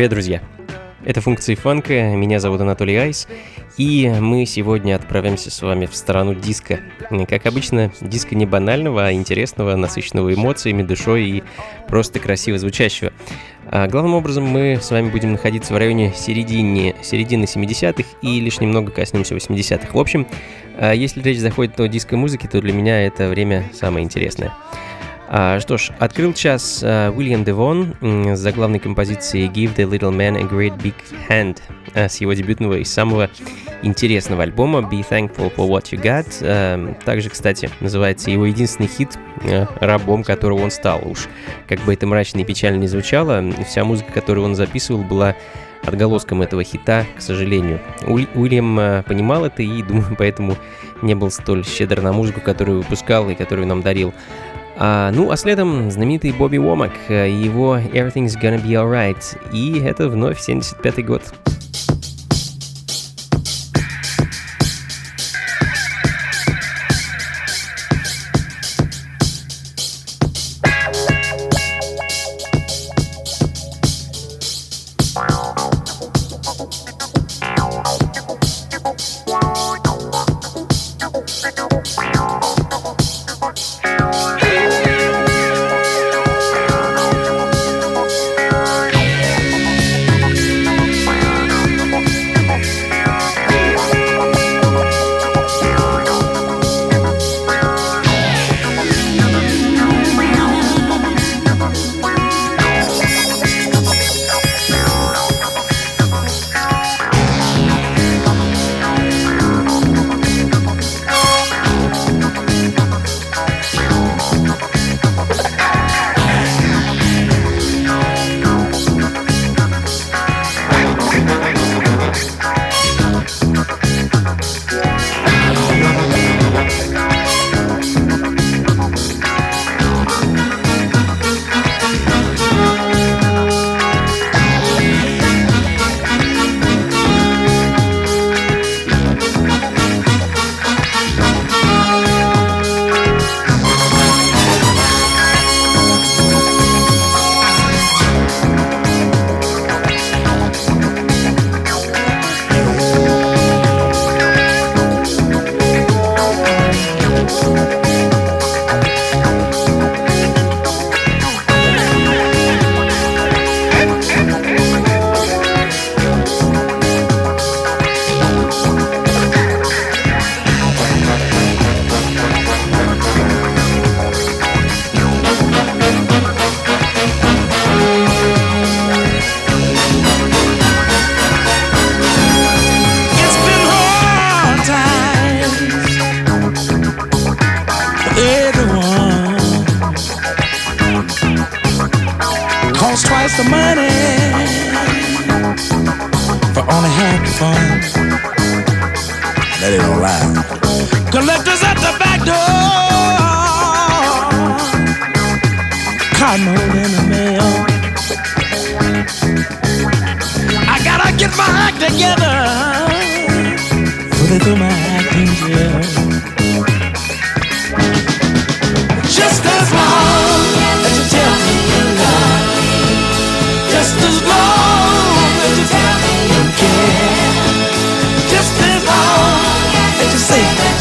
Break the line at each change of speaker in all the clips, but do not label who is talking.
Привет, друзья! Это функции фанка, меня зовут Анатолий Айс, и мы сегодня отправимся с вами в сторону диска. Как обычно, диска не банального, а интересного, насыщенного эмоциями, душой и просто красиво звучащего. А главным образом мы с вами будем находиться в районе середины, середины 70-х и лишь немного коснемся 80-х. В общем, а если речь заходит о диско-музыке, то для меня это время самое интересное. А, что ж, открыл час а, Уильям Девон с заглавной композицией Give the Little Man a Great Big Hand а, с его дебютного и самого интересного альбома Be Thankful for What You Got. А, также, кстати, называется его единственный хит, рабом которого он стал. Уж как бы это мрачно и печально не звучало, вся музыка, которую он записывал, была отголоском этого хита, к сожалению. Уильям понимал это и, думаю, поэтому не был столь щедр на музыку, которую выпускал и которую нам дарил. А, ну, а следом знаменитый Бобби Уомак, э, его Everything's Gonna Be Alright. И это вновь 75 год.
That ain't no. Collectors at the back door. Cotton in the mail. I gotta get my act together. Put it through my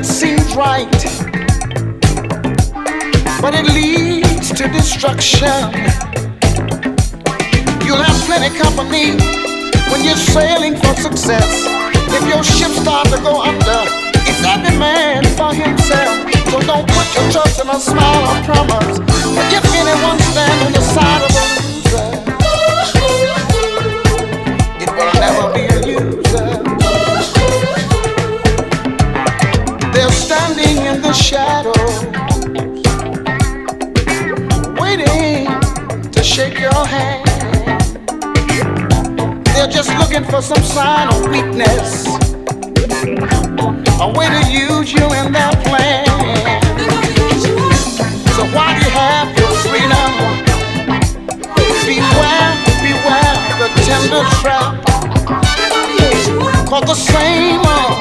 that seems right, but it leads to destruction. You'll have plenty company when you're sailing for success. If your ship starts to go under, it's every man for himself. So don't put your trust in a smile or promise. But if anyone stands on the side of the? the shadows, waiting to shake your hand. They're just looking for some sign of weakness, a way to use you in their plan. So why do you have your freedom? Beware, beware the tender trap. Cause the same old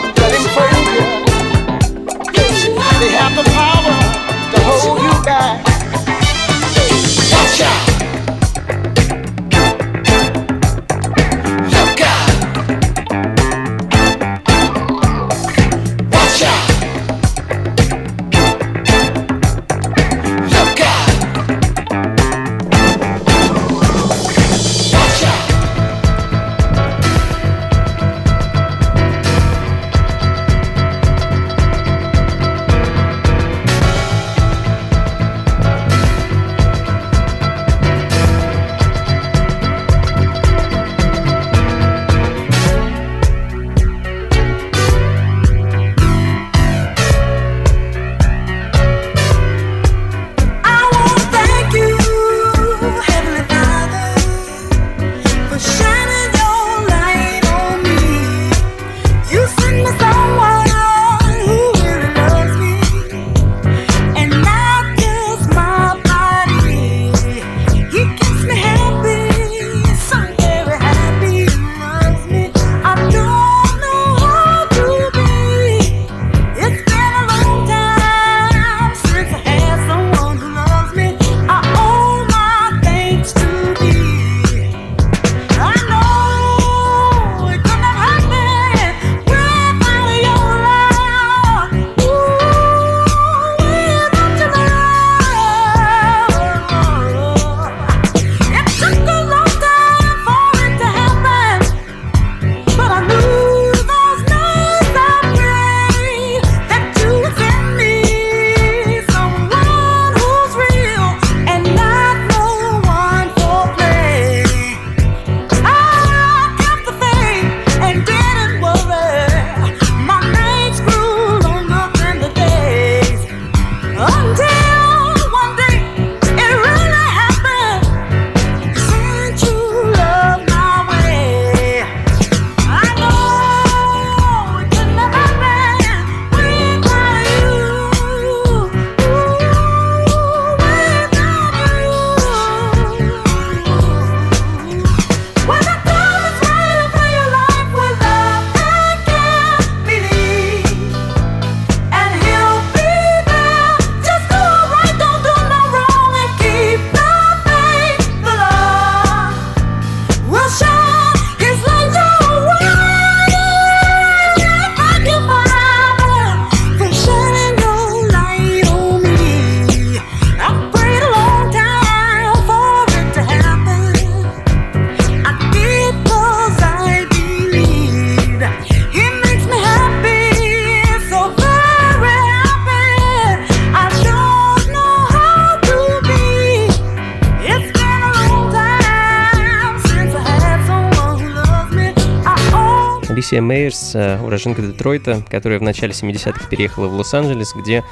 Алисия Мейерс, э, уроженка Детройта, которая в начале 70-х переехала в Лос-Анджелес, где,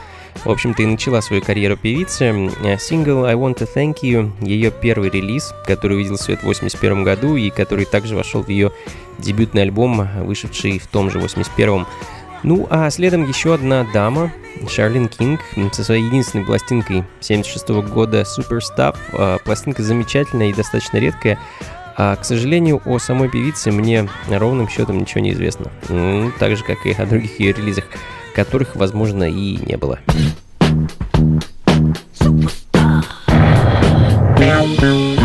в общем-то, и начала свою карьеру певицы. Э, сингл «I Want to Thank You» — ее первый релиз, который увидел свет в 81 году и который также вошел в ее дебютный альбом, вышедший в том же 81-м. Ну, а следом еще одна дама, Шарлин Кинг, со своей единственной пластинкой 76 -го года «Super Stuff». Э, пластинка замечательная и достаточно редкая, а, к сожалению, о самой певице мне ровным счетом ничего не известно. Ну, так же, как и о других ее релизах, которых, возможно, и не было. It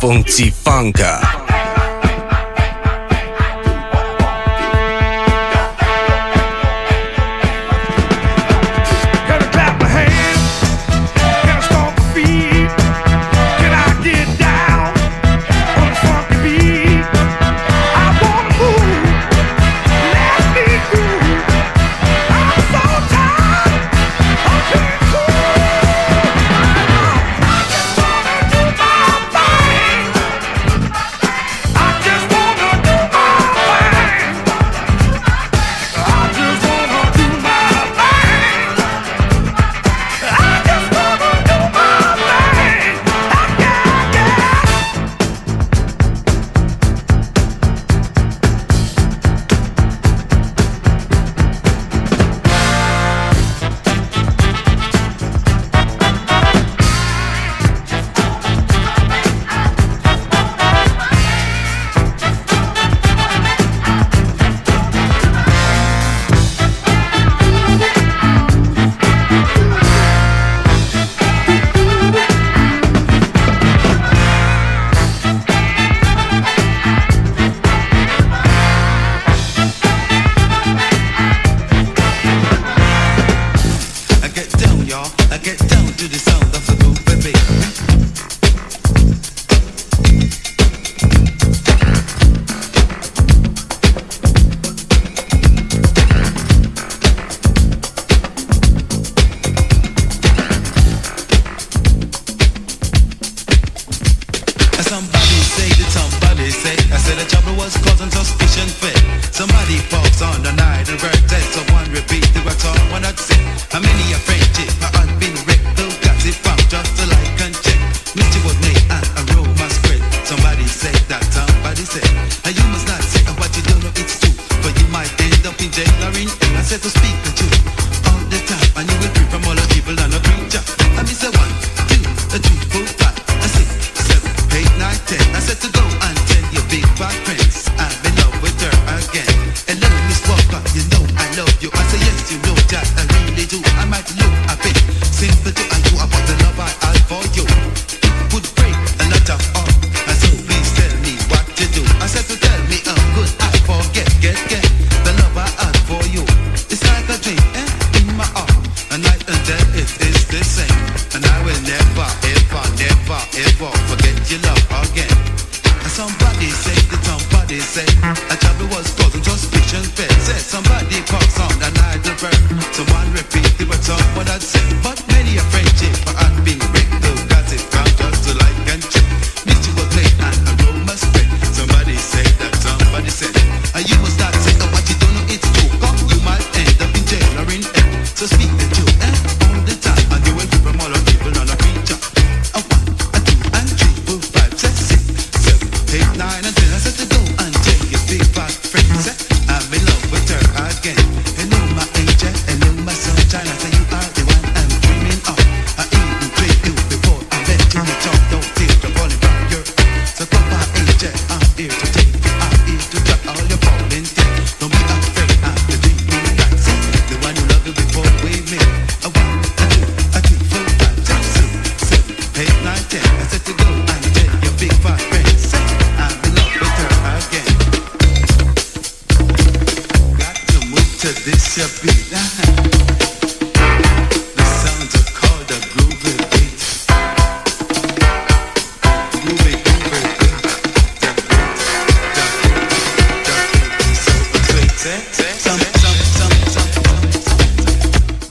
放弃放开 magic.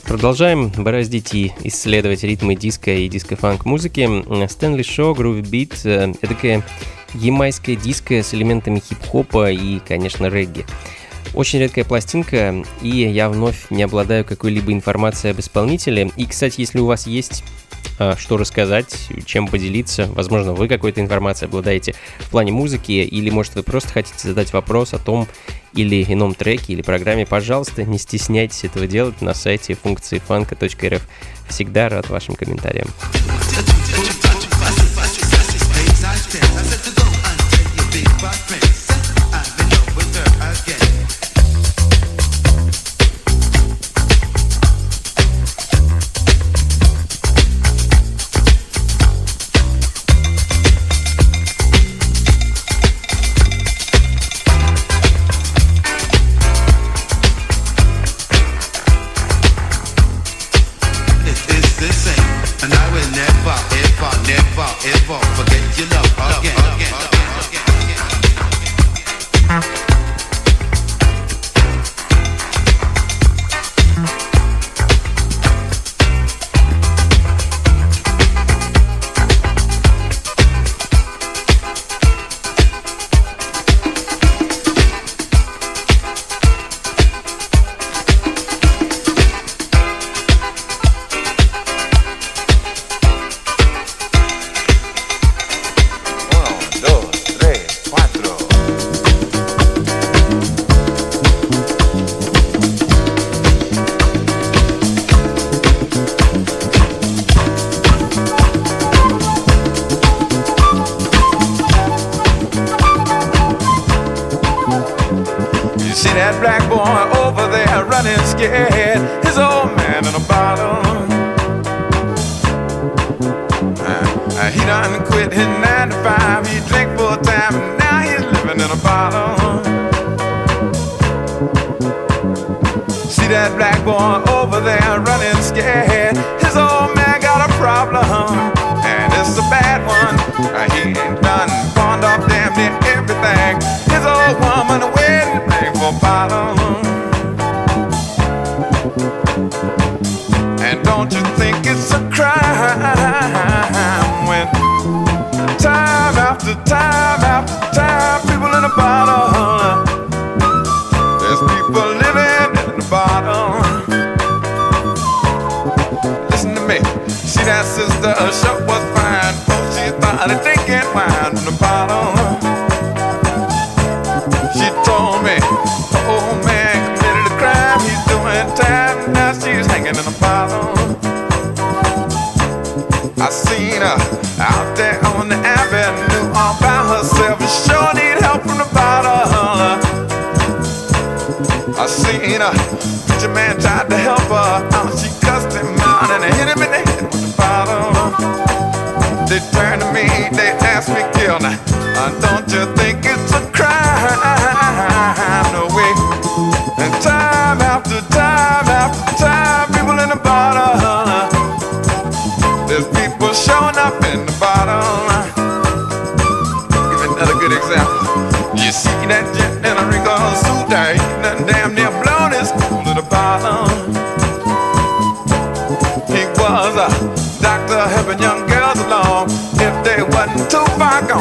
Продолжаем бороздить и исследовать ритмы диска и диско-фанк музыки. Стэнли Шо, Groove Beat, э, эдакая ямайская диско с элементами хип-хопа и, конечно, регги. Очень редкая пластинка, и я вновь не обладаю какой-либо информацией об исполнителе. И, кстати, если у вас есть а, что рассказать, чем поделиться. Возможно, вы какой-то информацией обладаете в плане музыки, или, может, вы просто хотите задать вопрос о том или ином треке или программе. Пожалуйста, не стесняйтесь этого делать на сайте функции фанка.рф. Всегда рад вашим комментариям.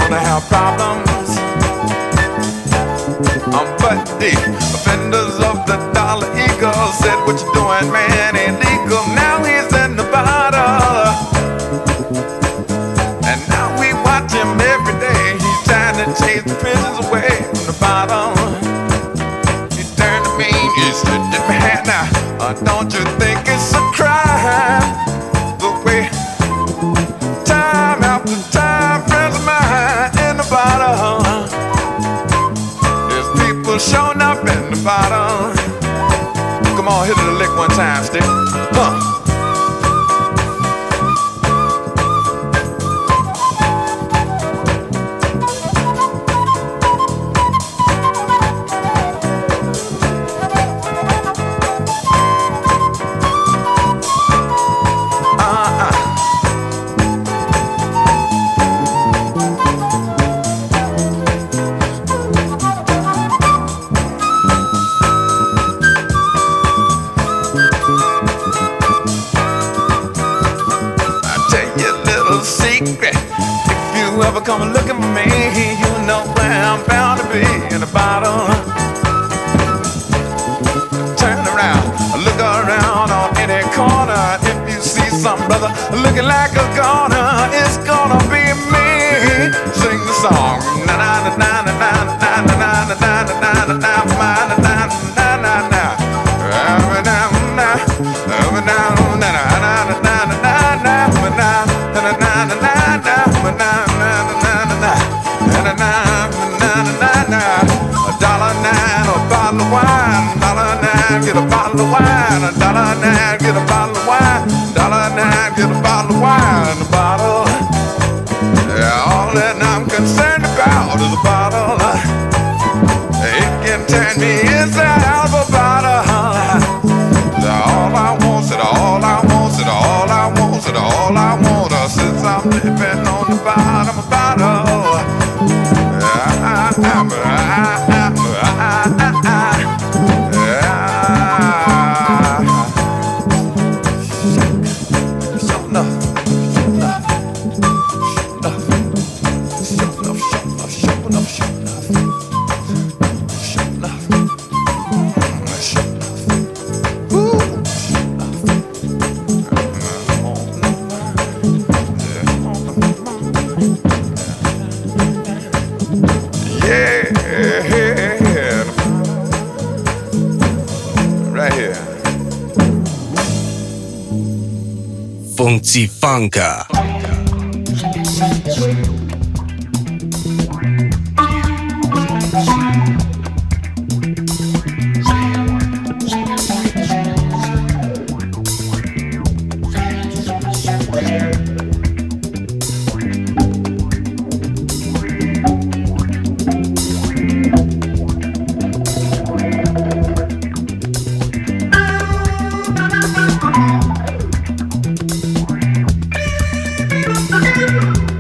gonna have problems. Um, but the offenders of the dollar eagle said, What you doing, man? Illegal. Now he's in the bottle. And now we watch him every day. He's trying to chase the prisons away from the bottom. He turned to me, he stood in my hand now. Uh, don't you fantastic. All I want.
Лапенко.
Música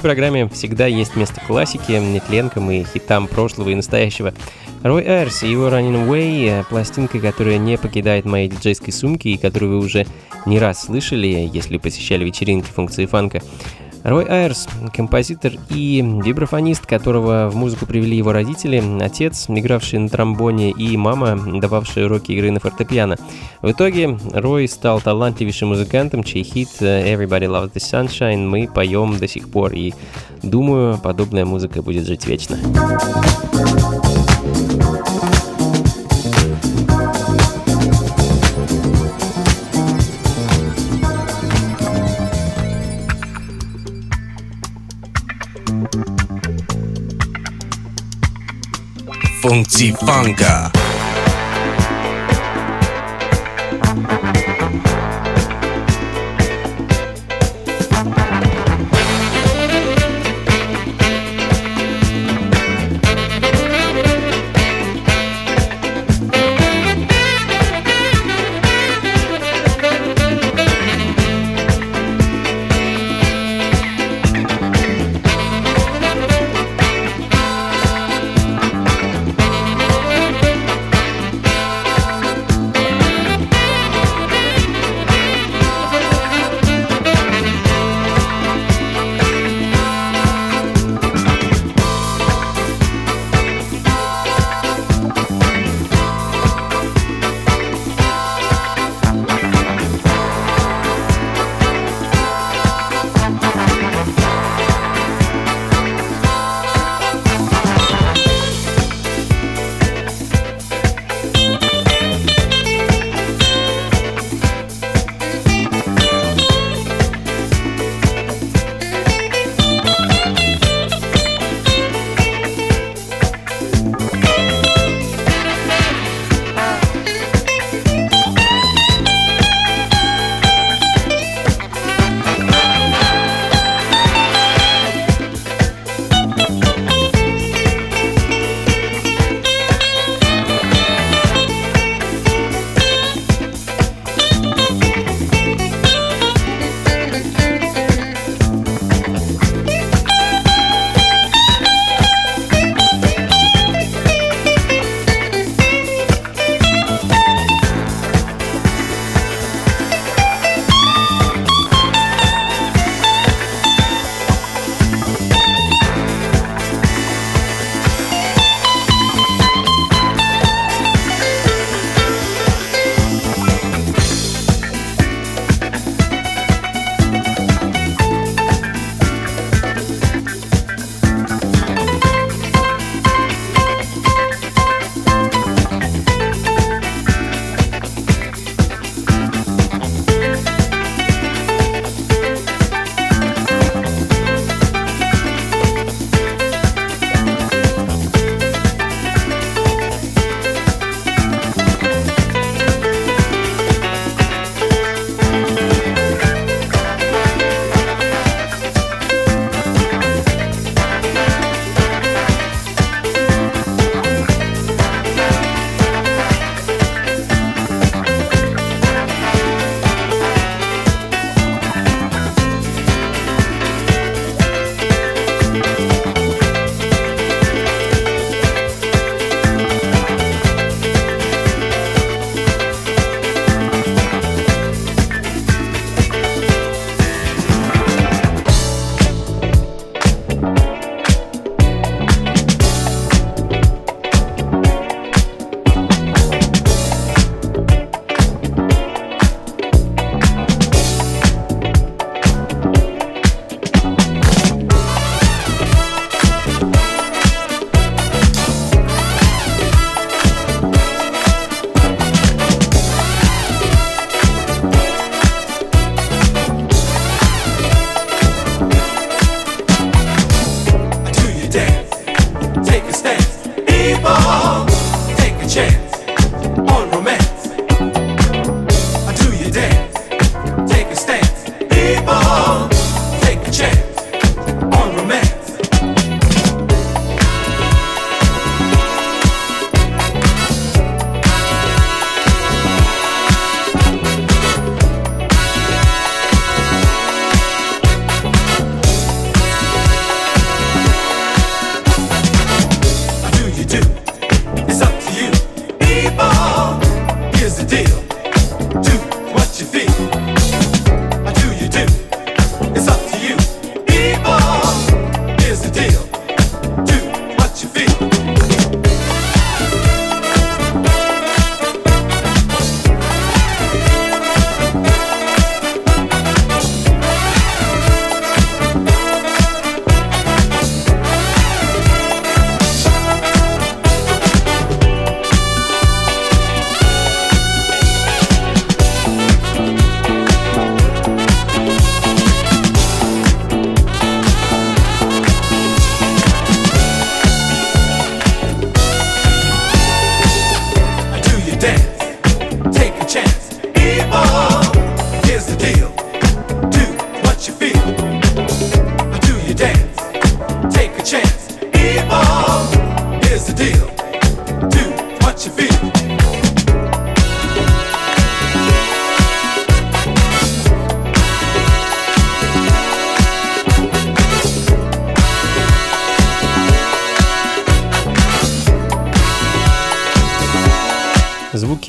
Любой программе всегда есть место классике, нетленкам и хитам прошлого и настоящего. Рой Айрс и его Running Away – пластинка, которая не покидает моей диджейской сумки и которую вы уже не раз слышали, если посещали вечеринки функции фанка. Рой Айрс – композитор и вибрафонист, которого в музыку привели его родители, отец, игравший на тромбоне, и мама, дававшая уроки игры на фортепиано. В итоге Рой стал талантливейшим музыкантом, чей хит «Everybody Loves the Sunshine» мы поем до сих пор, и думаю, подобная музыка будет жить вечно.
放鸡，放狗。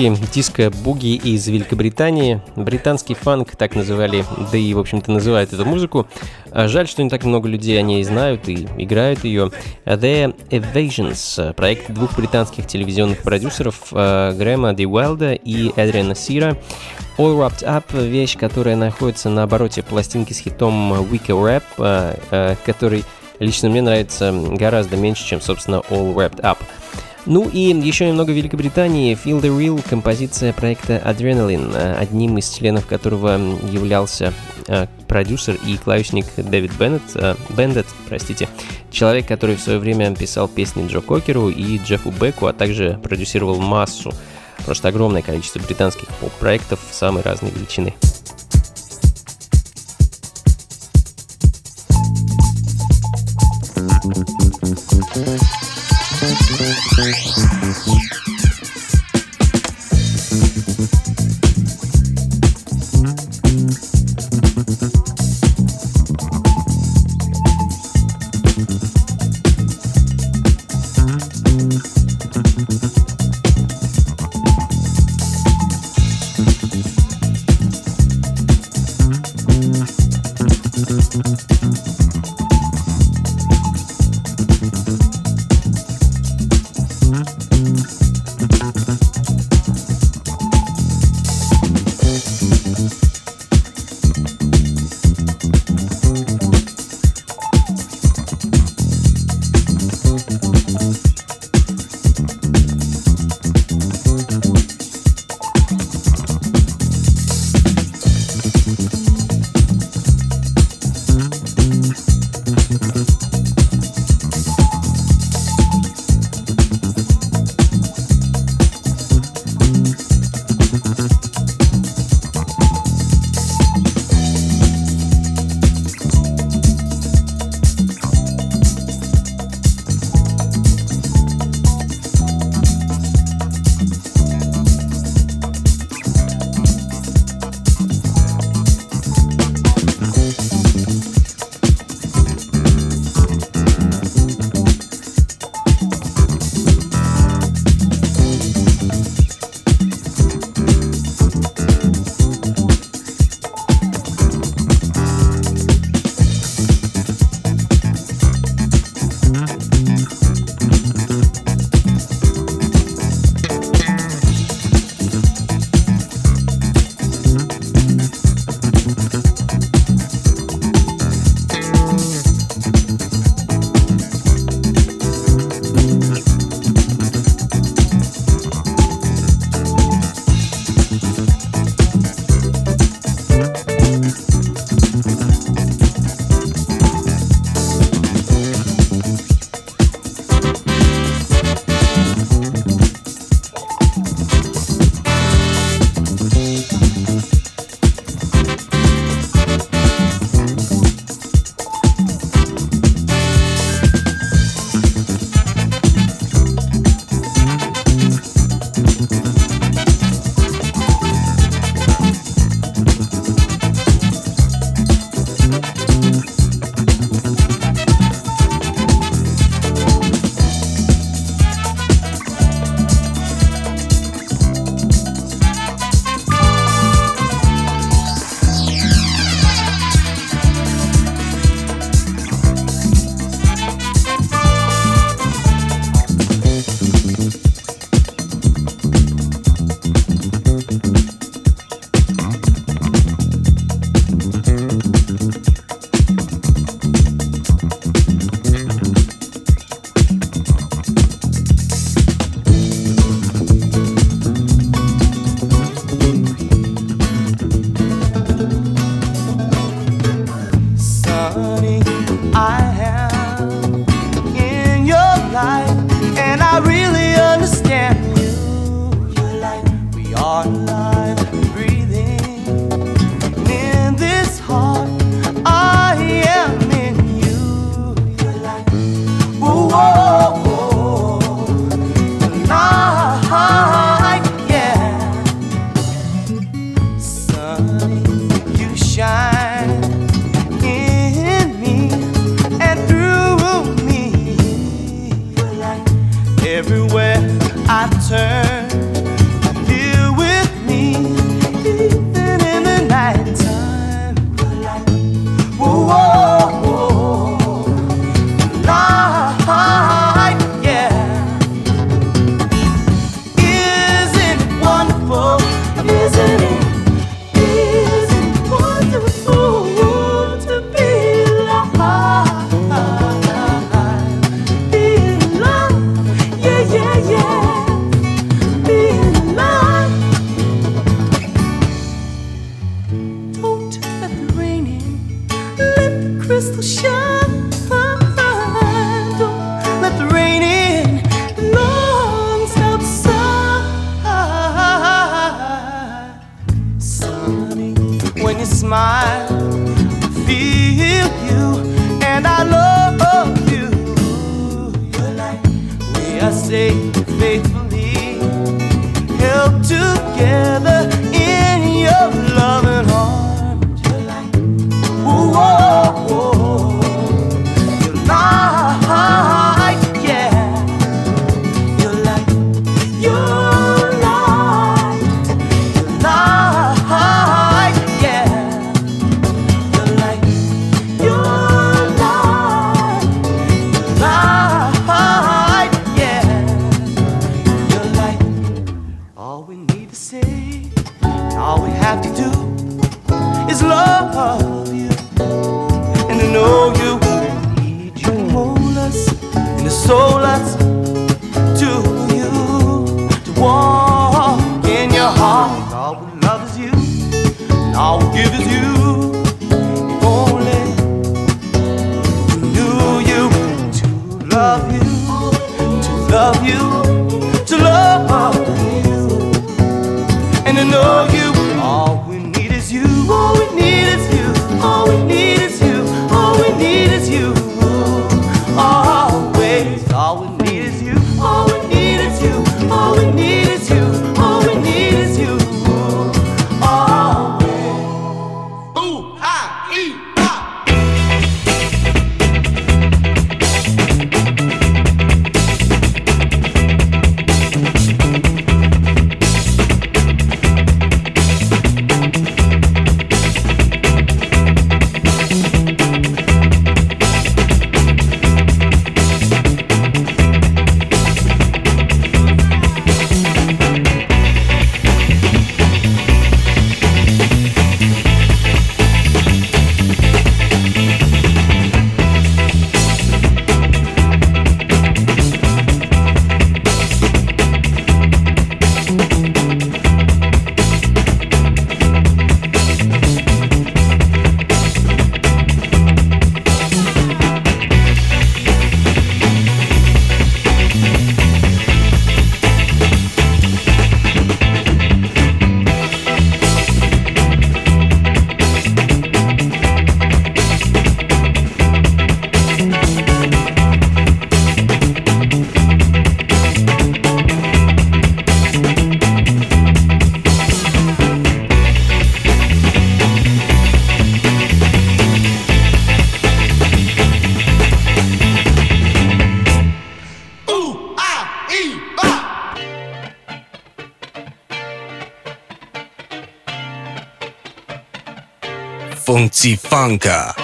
Звуки диско-буги из Великобритании. Британский фанк, так называли, да и, в общем-то, называют эту музыку. А жаль, что не так много людей о ней знают и играют ее. The Evasions, проект двух британских телевизионных продюсеров э, Грэма Ди Уэлда и Эдриана Сира. All Wrapped Up — вещь, которая находится на обороте пластинки с хитом Wiki Rap, который лично мне нравится гораздо меньше, чем, собственно, All Wrapped Up. Ну и еще немного Великобритании. Feel the Real — композиция проекта Adrenaline, одним из членов которого являлся э, продюсер и клавишник Дэвид Беннет, э, Бендет, простите, человек, который в свое время писал песни Джо Кокеру и Джеффу Беку, а также продюсировал массу, просто огромное количество британских поп-проектов самой разной величины.
Thank функции фанка.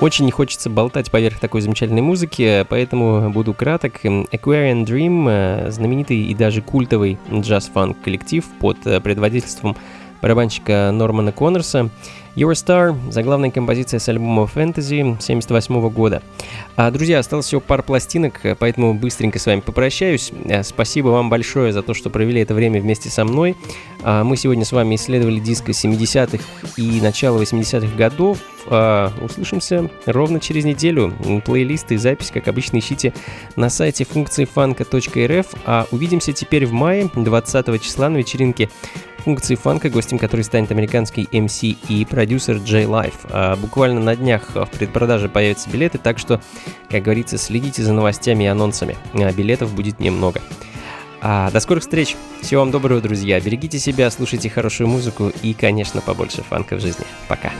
Очень не хочется болтать поверх такой замечательной музыки, поэтому буду краток. Aquarian Dream э, – знаменитый и даже культовый джаз-фанк коллектив под э, предводительством барабанщика Нормана Коннорса – Your Star – заглавная композиция с альбома Fantasy 78 года. А, друзья, осталось всего пара пластинок, поэтому быстренько с вами попрощаюсь. А, спасибо вам большое за то, что провели это время вместе со мной. А, мы сегодня с вами исследовали диско 70-х и начала 80-х годов. А, услышимся ровно через неделю. Плейлисты и запись, как обычно, ищите на сайте функции. А увидимся теперь в мае, 20 числа на вечеринке функции фанка, гостем которой станет американский MC и продюсер J Life. А буквально на днях в предпродаже появятся билеты, так что, как говорится, следите за новостями и анонсами. А билетов будет немного. А, до скорых встреч. Всего вам доброго, друзья. Берегите себя, слушайте хорошую музыку и, конечно, побольше фанка в жизни. Пока.